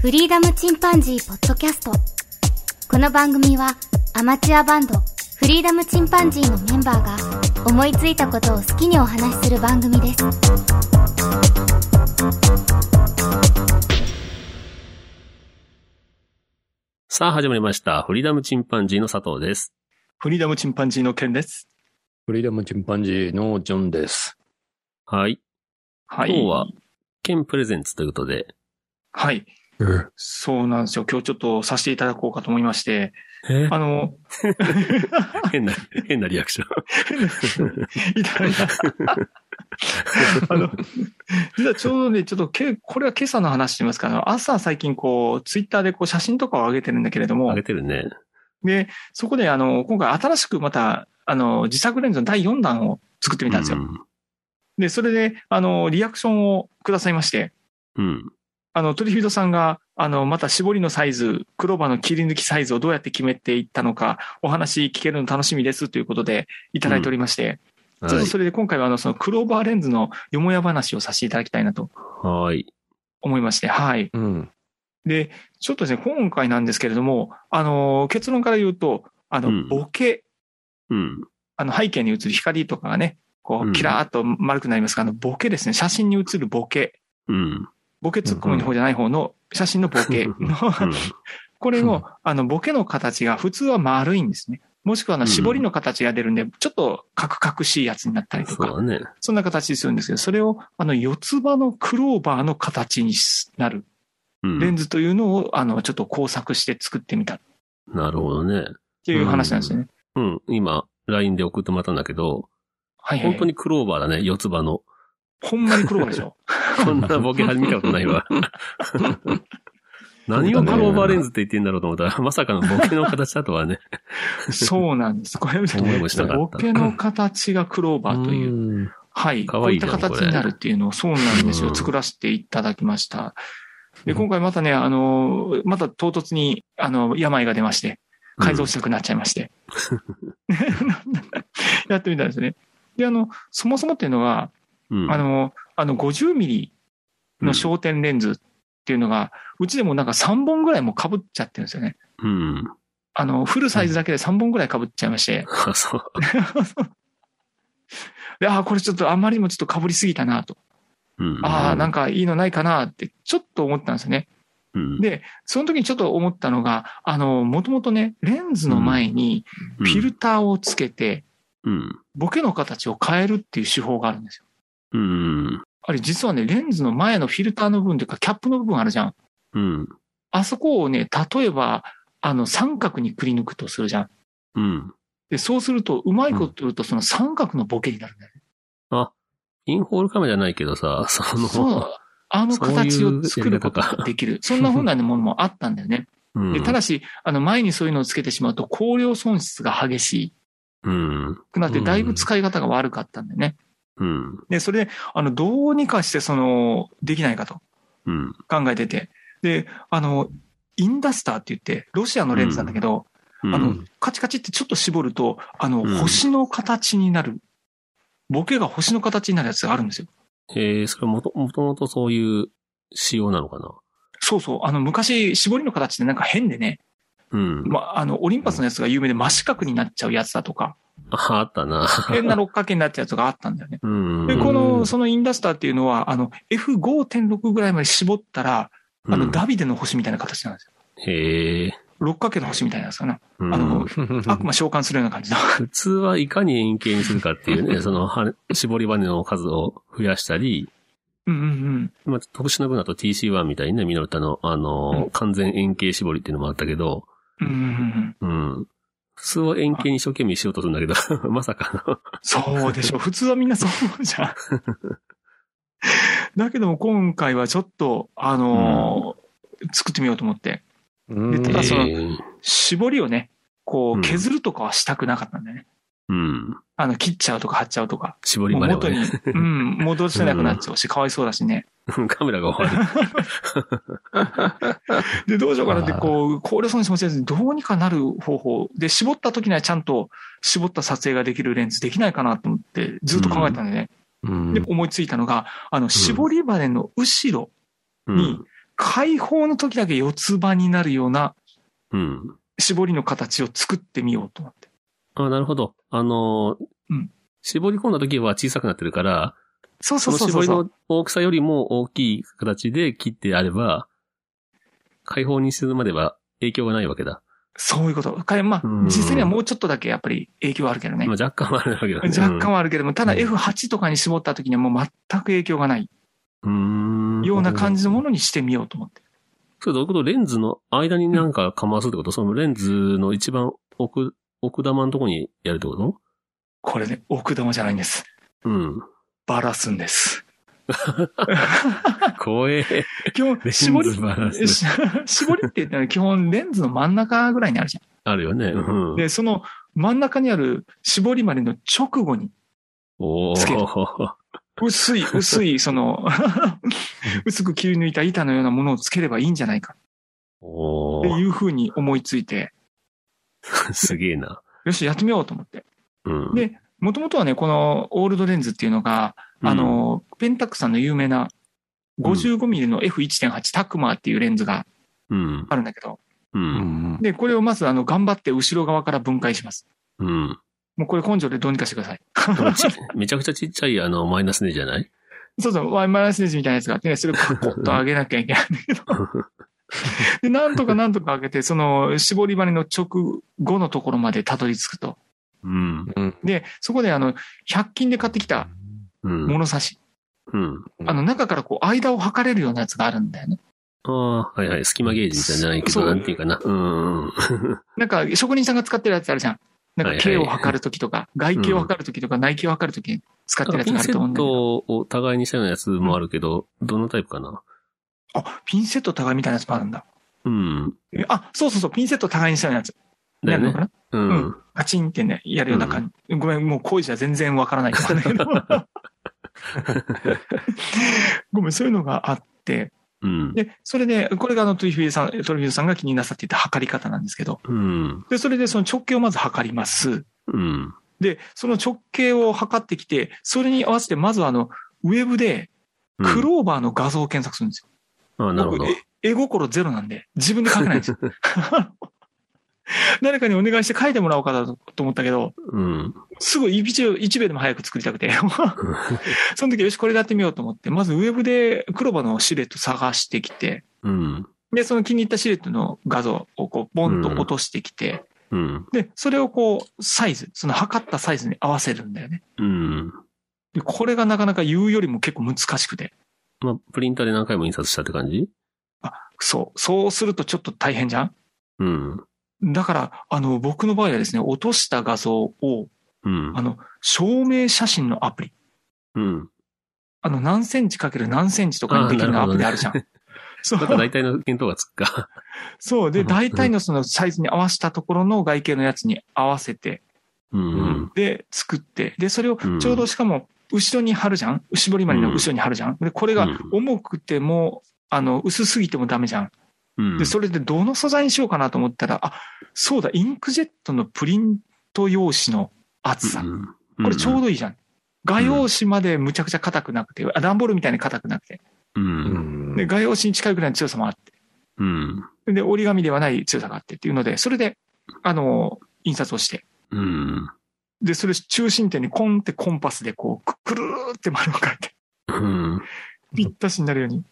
フリーダムチンパンジーポッドキャストこの番組はアマチュアバンドフリーダムチンパンジーのメンバーが思いついたことを好きにお話しする番組ですさあ始まりました。フリーダムチンパンジーの佐藤です。フリーダムチンパンジーのケンです。フリーダムチンパンジーのジョンです。はい。はい。今日は、ケンプレゼンツということで。はい。そうなんですよ。今日ちょっとさせていただこうかと思いまして、えあの、変な、変なリアクション。いただいた。あの、実はちょうどね、ちょっとけ、これは今朝の話といいますか、あの、朝最近こう、ツイッターでこう写真とかを上げてるんだけれども上げ、てるね。で、そこであの、今回新しくまた、あの、自作レンズの第4弾を作ってみたんですよ。で、それで、あの、リアクションをくださいまして、うん。うん。あの、トリフィードさんが、あの、また絞りのサイズ、クローバーの切り抜きサイズをどうやって決めていったのか、お話聞けるの楽しみですということでいただいておりまして、ちょっはい。とそれで今回はあの、そのクローバーレンズのよもや話をさせていただきたいなとはい。思いまして、はい。うん。で、ちょっとですね、今回なんですけれども、あの、結論から言うと、あの、うんボケ、うん。あの、背景に映る光とかがね、こうんう、キラーっと丸くなりますが、あの、ボケですね、写真に映るボケ、うん。ボケツッコミの方じゃない方の写真のボケの、うん。これの、あの、ボケの形が普通は丸いんですね。もしくは、あの、うん絞りの形が出るんで、ちょっとカクカクしいやつになったりとか、そうだね。そんな形にするんですけど、それを、あの、四つ葉のクローバーの形になるうん。レンズというのを、あの、ちょっと工作して作ってみたっなるほどね。ていう話なんですよね。うん。今、LINE で送ってもらったんだけど、はいはい。本当にクローバーだね。四つ葉の。ほんまにクローバーでしょ。こんなボケ見たことないわ。何をクローバーレンズって言ってんだろうと思ったら、まさかのボケの形だとはね。そうなんです。これ、ボケの形がクローバーという。うん。はい。こういった形になるっていうのを、そうなんですよ。うん作らせていただきました。で、うん今回またね、あの、また唐突に、あの、病が出まして、改造したくなっちゃいまして。やってみたんですね。で、あの、そもそもっていうのが、うん。あの、あの、50ミリの焦点レンズっていうのが、うちでもなんか3本ぐらいもう被っちゃってるんですよね。うん。あの、フルサイズだけで3本ぐらい被っちゃいまして。あ、そう。で、ああ、これちょっとあんまりにもちょっと被りすぎたなと。うん。ああ、なんか、かいいのないかなって、ちょっと思ったんですよね。うん。で、その時にちょっと思ったのが、あの、もともとね、レンズの前にフィルターをつけて、うん。ボケの形を変えるっていう手法があるんですよ。うん。あれ実はね、レンズの前のフィルターの部分というか、キャップの部分あるじゃん。うん。あそこをね、例えば、あの、三角にくり抜くとするじゃん。うん。で、そうすると、うまいこと言うと、その三角のボケになるんだよね。インホールカメラじゃないけどさ、その、そう。あの形を作ることができる。そんな風なものもあったんだよね。うん。で、ただし、あの、前にそういうのをつけてしまうと、光量損失が激しうん。くなって、だいぶ使い方が悪かったんだよね。うん。で、それで、あの、どうにかして、その、できないかとうん。考えてて。で、あの、インダスターって言って、ロシアのレンズなんだけど、うん。あの、カチカチってちょっと絞ると、あの、うん星の形になる。ボケが星の形になるやつがあるんですよ。えー、それもと、もともとそういう仕様なのかな？そうそう。あの、昔、絞りの形ってなんか変でね、うん。まあ、あの、オリンパスのやつが有名で真四角になっちゃうやつだとか、あ、あったな。変な六角形になっちゃうやつがあったんだよね。うん。で、んこの、そのインダスターっていうのは、あの、F5.6 ぐらいまで絞ったら、あの、うんダビデの星みたいな形なんですよ。へえ。六角形の星みたいなやつかな。うんあの、悪魔召喚するような感じだ。普通はいかに円形にするかっていうね、その、は絞りバネの数を増やしたり、うんうんうん。まあ、特殊な分だと TC1 みたいにね、ミノルタの、あの、うん完全円形絞りっていうのもあったけど、うんうんうん。うん。普通は円形に一生懸命しようとするんだけど、まさかの。そうでしょ。普通はみんなそう思うじゃん。だけども今回はちょっと、あのー作ってみようと思って、ただそのえー絞りをね、こううん削るとかはしたくなかったんだよね。うん。あの、切っちゃうとか貼っちゃうとか。絞りバネをもう元にね。、うん、戻せなくなっちゃうし、かわいそうだしね。カメラが終わ で、どうしようかなって、こう、考慮損失もせずに、どうにかなる方法。で、絞った時にはちゃんと絞った撮影ができるレンズできないかなと思って、ずっと考えたんでね。うんで、思いついたのが、あの、絞りバネの後ろる。に開放の時だけ四つ葉になるようなうん。絞りの形を作ってみようと思って。あなるほど。あのーうん絞り込んだ時は小さくなってるから、そうそそうの絞りそうそう。の大きさよりも大きい形で切ってあれば、開放にするまでは影響がないわけだ。そういうこと。かまあうん、実際にはもうちょっとだけやっぱり影響はあるけどねま。あ若干はあるわけだね。若干はあるけども、ただうん F8 とかに絞った時にはもう全く影響がないうん。ような感じ。じのものにしてみようと思って。それどういうことレンズの間になんかかますってこと？そのレンズの一番奥、奥玉のとこにやるってこと？これね、奥玉じゃないんです。うん。バラすんです。怖え。基本、絞り絞りって言ったら基本レンズの真ん中ぐらいにあるじゃあるよね。うんん。。で、その真ん中にある絞り針の直後におつけるー。薄い、薄い、その、薄く切り抜いた板のようなものをつければいいんじゃないか。っていうふうに思いついて、すげえな。よし、やってみようと思って。うん。で、もともとはね、このオールドレンズっていうのが、あの、ペンタックさんの有名な 55mm の F1.8 タクマーっていうレンズがうん。あるんだけど、う。うんん。で、これをまずあの、頑張って後ろ側から分解します。うん。もうこれ根性でどうにかしてください。ちめちゃくちゃちっちゃいあの、マイナスネじゃない？そうそう、マイナスネジみたいなやつがあってね、それをカコッと上げなきゃいけないんだけど。で、なんとかなんとか上げて、その、絞り針の直後のところまでたどり着くと。うん。で、そこであの、100均で買ってきたうん。物差し。うん。あの、中からこう、間を測れるようなやつがあるんだよね。ああ、はいはい。隙間ゲージじゃないけど、なんていうかな。うん。なんか、職人さんが使ってるやつあるじゃん。なんか、はいはい径を測るときとか、外径を測るときとか、内径を測るときに使ってるやつがあピンセッると思うんだけど。トを互いにしたようなやつもあるけど、どのタイプかなあ、ピンセット互いみたいなやつもあるんだ。うん。えあ、そうそうそう、ピンセット互いにしたようなやつ。ねやるのか。な？う。うんパチンってね、やるような感じ。ごめん、もう工事は全然わからないからだけど。ごめん、そういうのがあって。うん。で、それで、これがあのトリフィードさん、トリフィードさんが気になさっていた測り方なんですけど。うん。で、それでその直径をまず測ります。うん。で、その直径を測ってきて、それに合わせて、まずはあの、ウェブで、クローバーの画像を検索するんですよ。ああ、なるほど。絵心ゼロなんで、自分で書けないんですよ。誰かにお願いして書いてもらおうかなと思ったけど、うん。すぐ一秒でも早く作りたくて。その時よし、これでやってみようと思って、まずウェブでクローバーのシルエット探してきて、うん。で、その気に入ったシルエットの画像をこう、ボンと落としてきて、うん。で、それをこう、サイズ、その測ったサイズに合わせるんだよね。うん。で、これがなかなか言うよりも結構難しくて。まあ、プリンターで何回も印刷したって感じ？そう。そうするとちょっと大変じゃん？うん。だから、あの、僕の場合はですね、落とした画像を、うんあ。の、証明写真のアプリ。うん。あの、何センチかける何センチとかにできるのアプリあるじゃん。そなんかう。大体の見当がつくか。そう。で、う ん大体のそのサイズに合わせたところの外形のやつに合わせて、うん。で、作って、で、それをちょうどしかも、後ろに貼るじゃん？絞り針の後ろに貼るじゃん？で、これが重くても、あの、薄すぎてもダメじゃん。うん。で、それでどの素材にしようかなと思ったら、あ、そうだ、インクジェットのプリント用紙の厚さ。うんこれちょうどいいじゃん。画用紙までむちゃくちゃ硬くなくて、あ段ボールみたいに硬くなくて。で、画用紙に近いぐらいの強さもあって。うん。で、折り紙ではない強さがあってっていうので、それで、あの、印刷をして。で、それ中心点にコンってコンパスでこう、くるーって丸を書いて、うん、ぴったしになるように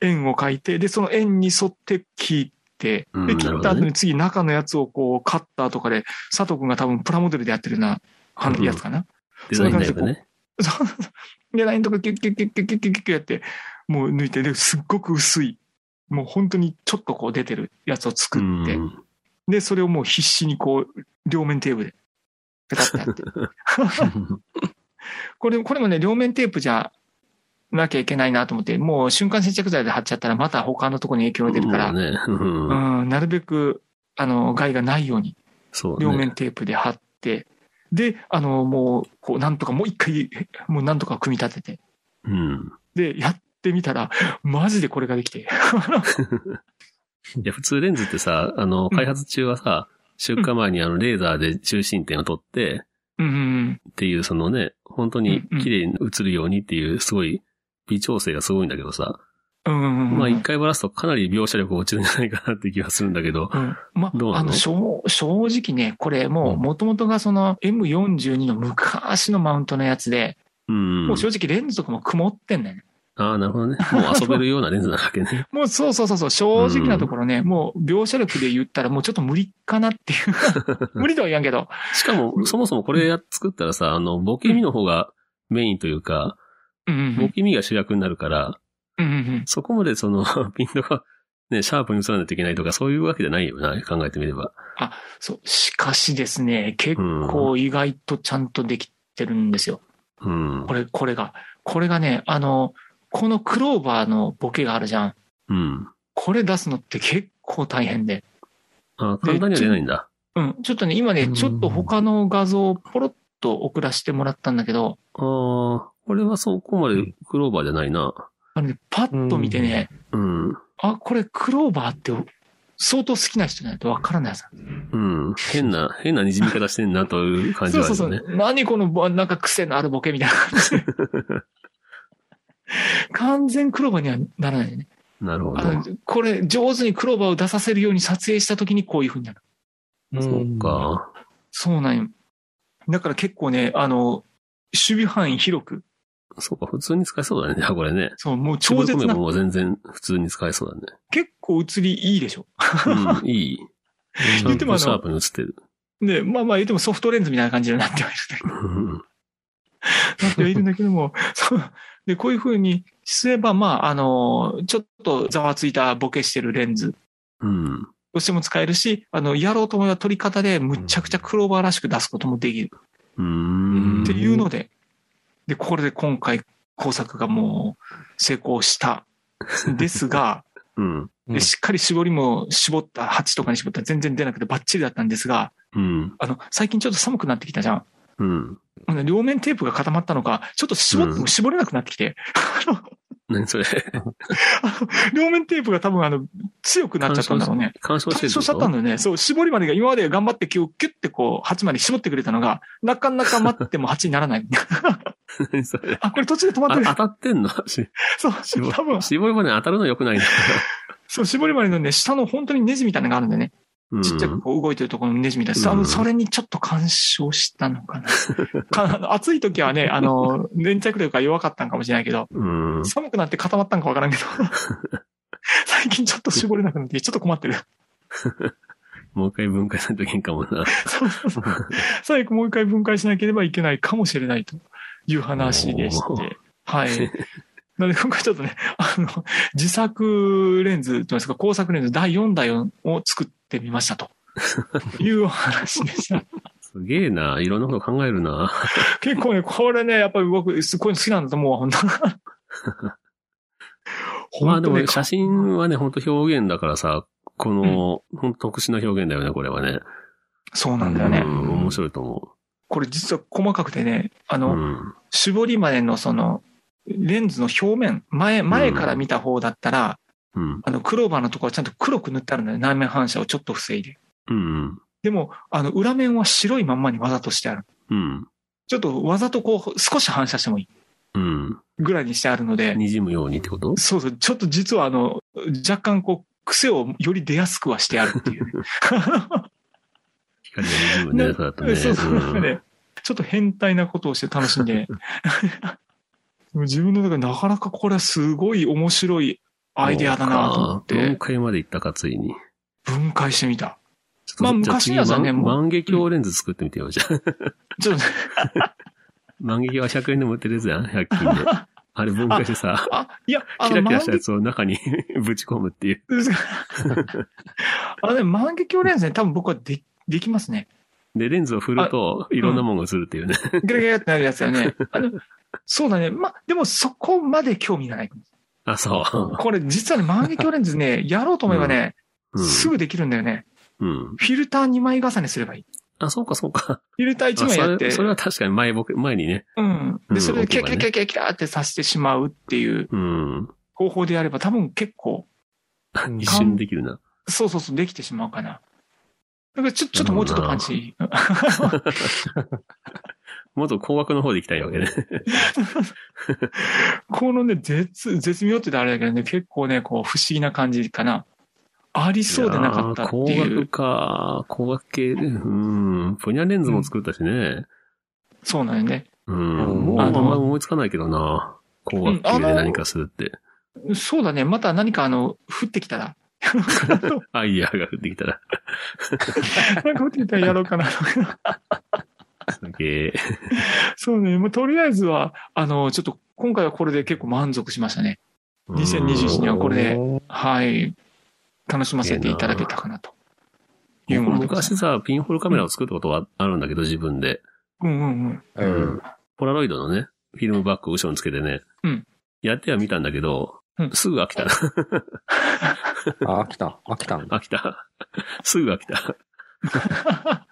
円を書いて、で、その円に沿って切って、で、切った後に次中のやつをこう、カッターとかで、佐藤君が多分プラモデルでやってるような、やつかな。でう。で、ラインとかキュッキュッキュッキュッキュッキュッキュッやって、もう抜いて、で、すっごく薄い、もう本当にちょっとこう出てるやつを作って、で、それをもう必死にこう、両面テーブルでペタッてやって。これ、これもね、両面テープじゃなきゃいけないなと思って、もう瞬間接着剤で貼っちゃったらまた他のところに影響が出るから、ね。うんうん、なるべく、あの、害がないように。両面テープで貼って、で、あの、もう、こう、なんとかもう一回、もうなんとか組み立てて、うん。で、やってみたら、マジでこれができて。いや、普通レンズってさ、あの、開発中はさ、出荷前にあの、レーザーで中心点を取って、っていう、そのね、本当に綺麗に映るようにっていう、すごい、微調整がすごいんだけどさ。まあ一回バラすとかなり描写力落ちるんじゃないかなって気がするんだけど。うん。まあ、あの、正正直ね、これもう、うん元々がその M42 の昔のマウントのやつで、うん。もう正直レンズとかも曇ってんだよね。ああ、なるほどね。もう遊べるようなレンズなわけね。もうそうそうそうそう、正直なところね、もう描写力で言ったらもうちょっと無理かなっていう。無理とは言わんけど。しかも、そもそもこれや作ったらさ、あの、ボケ身の方がメインというか、うんうんボケ身が主役になるから、うん。うんうんそこまでその、ピントが、ね、シャープに映らないといけないとか、そういうわけじゃないよな、考えてみれば。そう。しかしですね、結構意外とちゃんとできてるんですよ。うんこ。れ、これが。これがね、あの、このクローバーのボケがあるじゃん。うん。これ出すのって結構大変で。あ簡単には出ないんだ。うん。ちょっとね、今ねう、んちょっと他の画像をポロッと送らせてもらったんだけど、ああ、これはそこまでクローバーじゃないな。あのね、パッと見てね、うん。あ、これクローバーって相当好きな人じゃないとわからないさ。うん。変な、変な滲み方してんなという感じそうはあるよね。そうそう。何このぼ、なんか癖のあるボケみたいな感じで。完全クローバーにはならないね。なるほどこれ上手にクローバーを出させるように撮影した時にこういう風になる。そうか。そうなんよ。だから結構ね、あの、守備範囲広く、そうか、普通に使えそうだね。これね。そう、もう超超絶な、もう全然普通に使えそうだね。結構映りいいでしょ。うん、いい。言ってもあのとシャープに映ってる。で、まあまあ言ってもソフトレンズみたいな感じになってはいるんだけど。う んなってはいるんだけども、そう。で、こういう風にすれば、まあ、あの、ちょっとざわついたボケしてるレンズうん。としても使えるし、あの、やろうと思えば撮り方でむちゃくちゃクローバーらしく出すこともできるうん。っていうので、で、これで今回工作がもう成功したんですが、うん。でしっかり絞りも絞った、8とかに絞ったら全然出なくてバッチリだったんですが、うん。あの、最近ちょっと寒くなってきたじゃん。うん。両面テープが固まったのか、ちょっと絞っても絞れなくなってきて、あ の何それ？両面テープが多分あの、強くなっちゃったんだろうね。干渉してる干渉しちゃったんだよね。そう、絞りまでが今まで頑張ってキュッキュッてこう、8まで絞ってくれたのが、なかなか待っても8にならない。何それ？あ、これ途中で止まってる。あ当たってんの？しそう、絞多分、絞りまで当たるの良くないな。そう、絞りまでのね、下の本当にネジみたいなのがあるんでね。うんちっちゃくこう動いてるところのネジみたいな。うんそれにちょっと干渉したのかな。か暑い時はね、あの、粘着力が弱かったんかもしれないけど、うん。寒くなって固まったんかわからんけど、最近ちょっと絞れなくなって、ちょっと困ってる。もう一回分解しないといけんかもな。そうそうそう最後もう一回分解しなければいけないかもしれないという話でしおて。はい。なので今回ちょっとね、あの、自作レンズというんですか、工作レンズ第4台を作ってみましたと。いうお話でした。すげえな。いろんなこと考えるな。結構ね、これね、やっぱり僕、すごい好きなんだと思うわ、本当まあでも写真はね、本当表現だからさ、この、本当特殊な表現だよね、これはね。そうなんだよね。うん、面白いと思これ実は細かくてね、あう。の、うん。絞りまでのその、レンズの表面、前、前から見た方だったら、うん。あの、クローバーのところはちゃんと黒く塗ってあるんだよ。内面反射をちょっと防いで。うん。でも、あの、裏面は白いまんまにわざとしてある。うん。ちょっとわざとこう、少し反射してもいいうん。ぐらいにしてあるので、滲むようにってこと？そうそう、ちょっと実はあの、若干こう、癖をより出やすくはしてあるっていうね。光が滲むね、そうだったね。そうそう、ね、ちょっと変態なことをして楽しんで、自分の中でなかなかこれはすごい面白いアイデアだなと思っそうか分て、解までいったか、ついに。分解してみた。まあ昔はね次もう万華鏡レンズ作ってみてよ、じゃあ。ちょっと、万華鏡は100円でも売ってるやつやん、100均で。あれ分解してさ、あ、いや、あキラキラしたやつを中に ぶち込むっていう。あのね、万華鏡レンズね、多分僕はでできますね。で、レンズを振ると、いろんなもんが映るっていうね。ゲラゲラってなるやつだよね。あのそうだね。まあ、でもそこまで興味がない。あ、そこれ実はね、万華鏡レンズね、やろうと思えばね、う。うん。すぐできるんだよね。うん。フィルター2枚重ねすればいい。あ、そうか、そうか。フィルター1あそ枚やってれ、それは確かに前、僕、前にね。うん。で、うんそれでキラ置けばねキラキラキラキラってさせてしまうっていううん。方法でやれば多分結構、一瞬できるな。そうそうそう、できてしまうかな。だからちょ、ちょっともうちょっとパンチ。もっと高額の方で行きたいわけね。このね、絶、絶妙って言ったらあれだけどね、結構ね、こう、不思議な感じかな。ありそうでなかったっていやー高額いう。か。高額系。うん。プニャレンズも作ったしね。そうなんよね。うん。あんま思いつかないけどな。高額系で何かするって。そうだね。また何かあの、降ってきたら。アイデアが降ってきたら。なんか降ってきたらやろうかな。すげえ。そうね。もうとりあえずは、あの、ちょっと今回はこれで結構満足しましたね。2021年はこれではい。楽しませていただけたかなと。いう僕もの昔さ、ピンホールカメラを作ったことはあるんだけど、自分で。うんうんうん。うん。ポラロイドのね、フィルムバッグを後ろにつけてね。うんやっては見たんだけど、うんすぐ飽きたな。あ、飽きた。飽きたんだ。飽きた。すぐ飽きた。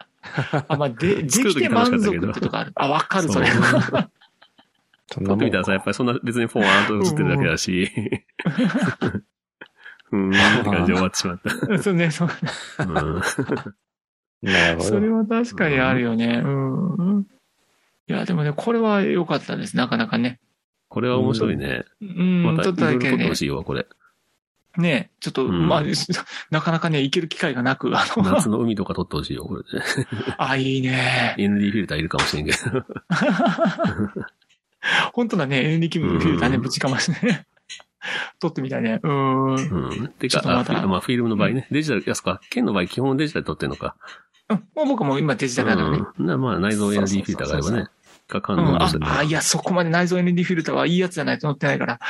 あ、まあ、で、で作る時きて満楽しかったけど足ってとこある。あ、わかる、それ。そんな撮もんってみたらさ、やっぱりそんな別にフォーワーと映ってるだけだし。うーん、って感じで終わってしまった。そうね、そう。うんなるほど。それは確かにあるよね。うん。いや、でもね、これは良かったです。なかなかね。これは面白いね。うん、またちょっとだけねいろいろ撮ってほ、しいわ、これ。ね、ちょっと、うんまあ、なかなかね、行ける機会がなく、あの、夏の海とか撮ってほしいよ、これで。あ、いいね。ND フィルターいるかもしれんけど。本当だね、演劇部フィルターね、うんぶちかましてね。撮ってみたいね。うん。うん。てか、またあフィまあ、フィルムの場合ね。デジタル、いや、そっか、剣の場合基本デジタルで撮ってんのか。うんもう僕も今デジタルだからね。うん。なまあ、内蔵 ND フィルターがあればね。か、感うん、あ動する、あ、いや、そこまで内蔵 ND フィルターはいいやつじゃないと載ってないから。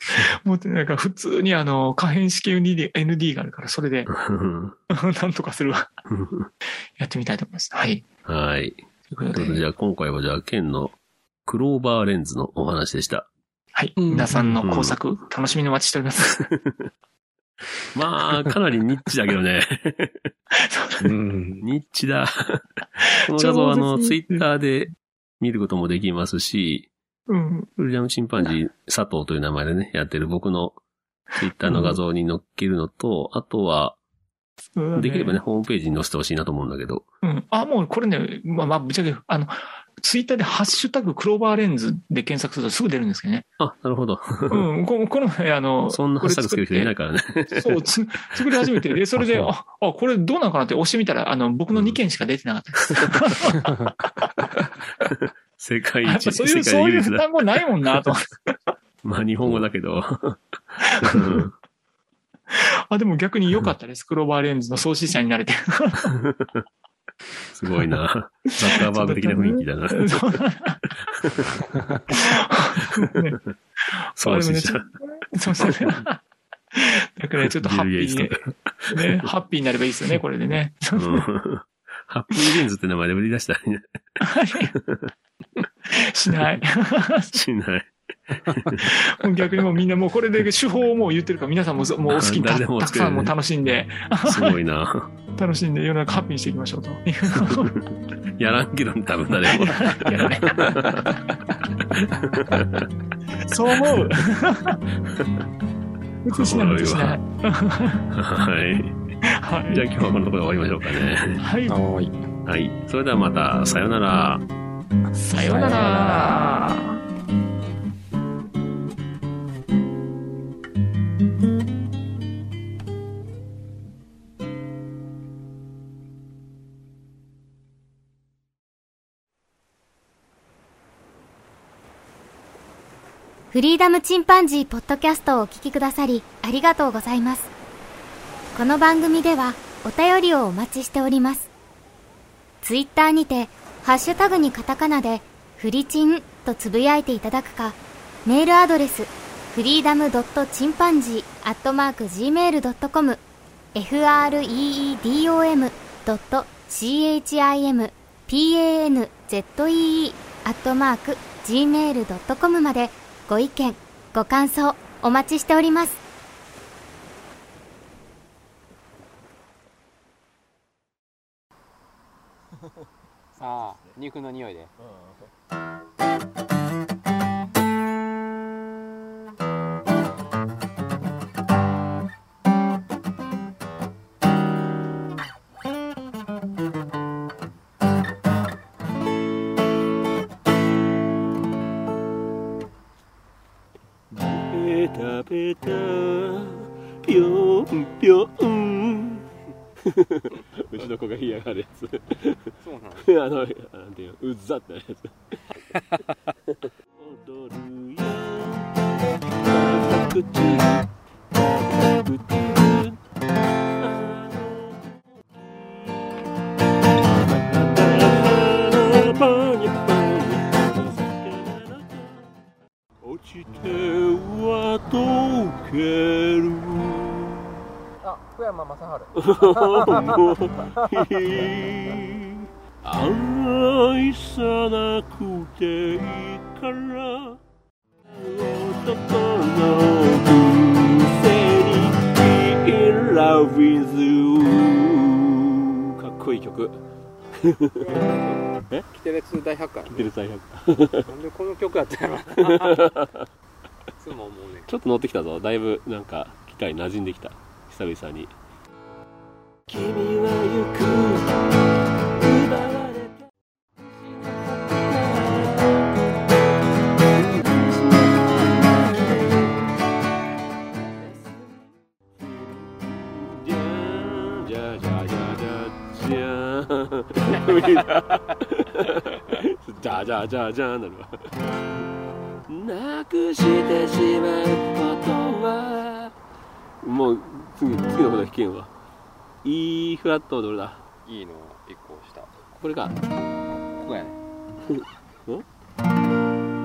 うん持ってないから、普通にあの、可変式 ND, ND があるから、それで、なんとかするわ。やってみたいと思います。はい。はい。ということで、じゃあ今回はじゃあ、剣のクローバーレンズのお話でした。はい。うん皆さんの工作、楽しみにお待ちしております。まあ、かなりニッチだけどね。うん。ニッチだ。この画像はあの、ツイッターで見ることもできますし、うん。ウィリアムチンパンジー佐藤という名前でね、やってる僕のツイッターの画像に載っけるのと、あとは、そうだできればね、。ホームページに載せてほしいなと思うんだけど。うん。あ、もうこれね、まあまあ、ぶっちゃけ、あの、ツイッターでハッシュタグクローバーレンズで検索するとすぐ出るんですけどね。あ、なるほど。うん。ここの前、あの、そんなハッシュタグつける人いないかからね。ら。そう、つ作り始めて、で、それで、ああ、あ、これどうなのかなって押してみたら、あの、僕の2件しか出てなかったです。世界一、そういう、世そういう。単語ないもんなと。まあ日本語だけど。う んあ、でも逆に良かったです。クローバーレンズの創始者になれて。すごいな。ザッカーバーグ的な雰囲気だな。そうでもねそうそうね。だからね、ちょっとハッピーにね、ハッピーになればいいですよね、これでね。うんハッピーレンズって名前で売り出したらいいね しない。しない。もう逆にもうみんなもうこれで手法をもう言ってるから皆さんもそ もうお好きにたくさんもう楽しんで、すごいな。楽しんで世の中ハッピーにしていきましょうと。やらんけどね、多分誰も。やらねそう思う。普通しない、普通しない。はい。はい。じゃあ今日はこのところで終わりましょうかね。はい。はーい。はい。それではまた、さようなら。さようなら。フリーダムチンパンジーポッドキャストをお聞きくださりありがとうございます。この番組ではお便りをお待ちしております。ツイッターにて、ハッシュタグにカタカナで、フリチンとつぶやいていただくか、メールアドレス、フリーダムドットチンパンジーアットマーク Gmail.com、freedom ドット chimpanzee アットマーク gmail.com までご意見、ご感想お待ちしております。ああ肉の匂いで、うん、ペタベタぴょんぴ うちの子が嫌がるやつ。そうなの あのなんていうのうっざってなるやつ。踊るよ口口落ちては溶けるあ福山雅治愛さなくていいから男のくせに In love with you かっこいい曲。え キテレツ大百科や出る大百なんでこの曲やったんやろ。いつも思うねちょっと乗ってきたぞ。だいぶなんか機械馴染んできた久々に「君は行く」。じゃじゃじゃじゃなるわ。なくしてしまうことはもう次次のこと弾けんわ。E フラットどれだいいの一個下これか。ここやね。ん？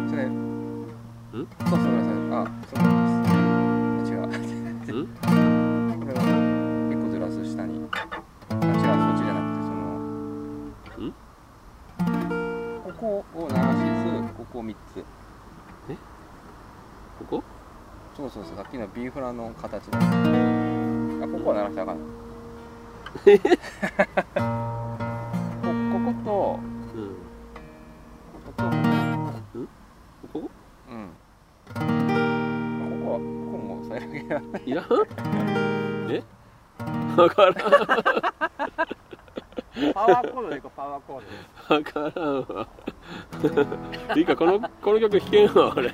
それ。ん？そうそうそれあそうです。違う。ん？これは一個ずらす下に。あ違うそっちじゃなくてその。ん？ここを鳴らしつつここ3つ。ここ？そうそうそうさっきの B フラの形であここは鳴らしたらあかんここことうん。ここ？とここ？うん。ここはここも最悪やい。らん？え？わからん。パワーコードでいこうパワーコーわからんわ。いいかこのこの曲弾けんわ俺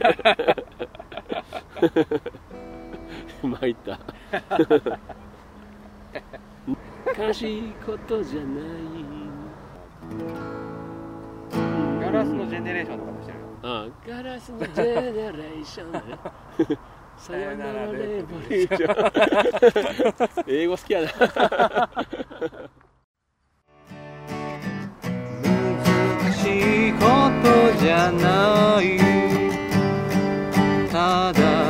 参った。悲しいことじゃないドガラスのジェネレーションとかもしてる。よあガラスのジェネレーションね。さよならレボリューション英語好きやな。難しいことじゃない nada.